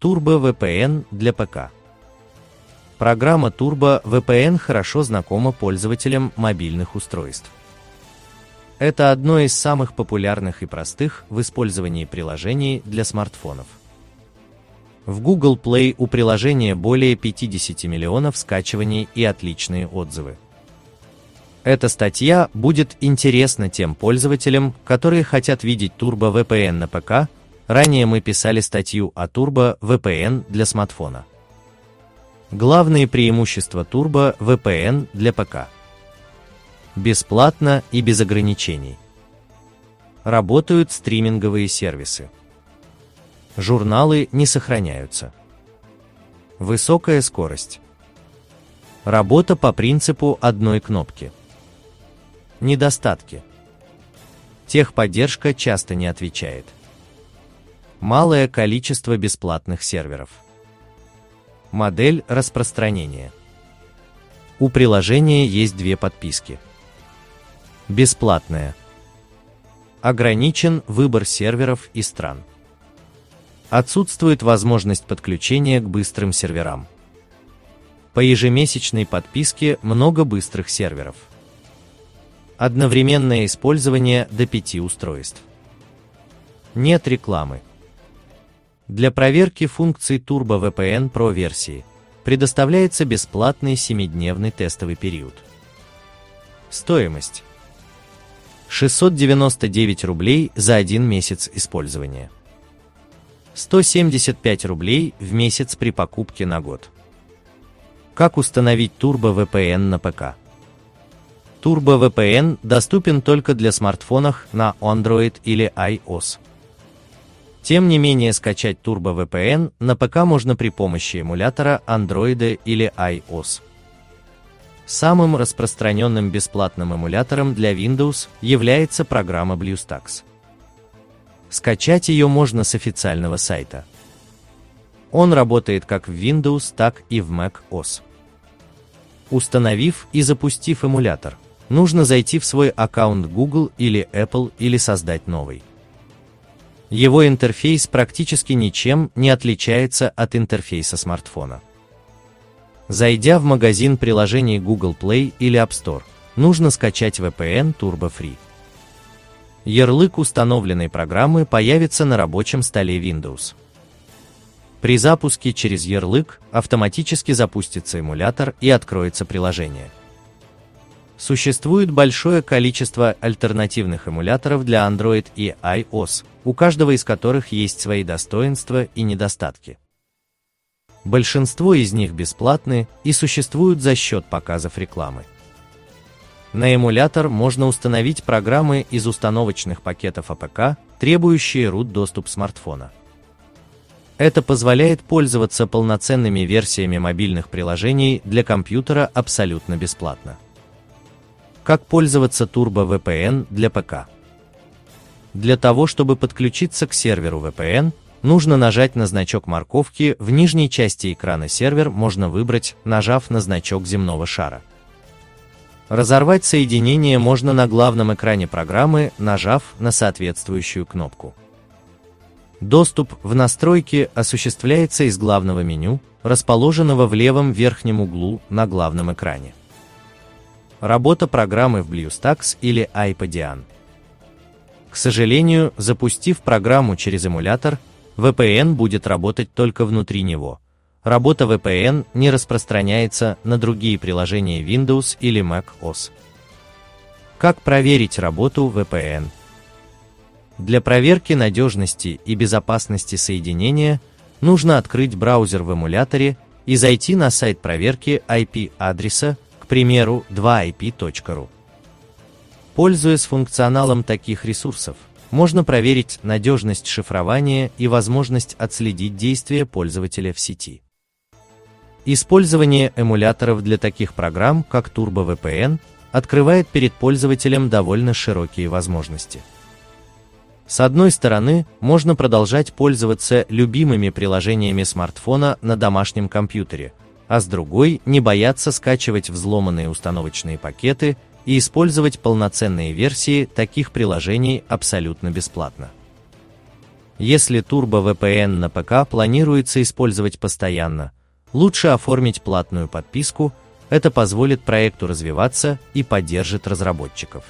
Turbo VPN для ПК. Программа Turbo VPN хорошо знакома пользователям мобильных устройств. Это одно из самых популярных и простых в использовании приложений для смартфонов. В Google Play у приложения более 50 миллионов скачиваний и отличные отзывы. Эта статья будет интересна тем пользователям, которые хотят видеть Turbo VPN на ПК. Ранее мы писали статью о Turbo VPN для смартфона. Главные преимущества Turbo VPN для ПК. Бесплатно и без ограничений. Работают стриминговые сервисы. Журналы не сохраняются. Высокая скорость. Работа по принципу одной кнопки. Недостатки. Техподдержка часто не отвечает. Малое количество бесплатных серверов. Модель распространения. У приложения есть две подписки. Бесплатная. Ограничен выбор серверов и стран. Отсутствует возможность подключения к быстрым серверам. По ежемесячной подписке много быстрых серверов. Одновременное использование до 5 устройств. Нет рекламы. Для проверки функций Turbo VPN Pro версии предоставляется бесплатный 7-дневный тестовый период. Стоимость 699 рублей за один месяц использования. 175 рублей в месяц при покупке на год. Как установить Turbo VPN на ПК? Turbo VPN доступен только для смартфонов на Android или iOS. Тем не менее, скачать Turbo VPN на ПК можно при помощи эмулятора Android или iOS. Самым распространенным бесплатным эмулятором для Windows является программа BlueStacks. Скачать ее можно с официального сайта. Он работает как в Windows, так и в Mac OS. Установив и запустив эмулятор, нужно зайти в свой аккаунт Google или Apple или создать новый. Его интерфейс практически ничем не отличается от интерфейса смартфона. Зайдя в магазин приложений Google Play или App Store, нужно скачать VPN Turbo Free. Ярлык установленной программы появится на рабочем столе Windows. При запуске через ярлык автоматически запустится эмулятор и откроется приложение. Существует большое количество альтернативных эмуляторов для Android и iOS, у каждого из которых есть свои достоинства и недостатки. Большинство из них бесплатны и существуют за счет показов рекламы. На эмулятор можно установить программы из установочных пакетов APK, требующие root доступ смартфона. Это позволяет пользоваться полноценными версиями мобильных приложений для компьютера абсолютно бесплатно. Как пользоваться Turbo VPN для ПК? Для того, чтобы подключиться к серверу VPN, нужно нажать на значок морковки в нижней части экрана сервер можно выбрать, нажав на значок земного шара. Разорвать соединение можно на главном экране программы, нажав на соответствующую кнопку. Доступ в настройки осуществляется из главного меню, расположенного в левом верхнем углу на главном экране. Работа программы в BlueStacks или iPadian. К сожалению, запустив программу через эмулятор, VPN будет работать только внутри него. Работа VPN не распространяется на другие приложения Windows или Mac OS. Как проверить работу VPN? Для проверки надежности и безопасности соединения нужно открыть браузер в эмуляторе и зайти на сайт проверки IP-адреса, примеру, 2ip.ru. Пользуясь функционалом таких ресурсов, можно проверить надежность шифрования и возможность отследить действия пользователя в сети. Использование эмуляторов для таких программ, как Turbo VPN, открывает перед пользователем довольно широкие возможности. С одной стороны, можно продолжать пользоваться любимыми приложениями смартфона на домашнем компьютере, а с другой не бояться скачивать взломанные установочные пакеты и использовать полноценные версии таких приложений абсолютно бесплатно. Если Turbo VPN на ПК планируется использовать постоянно, лучше оформить платную подписку, это позволит проекту развиваться и поддержит разработчиков.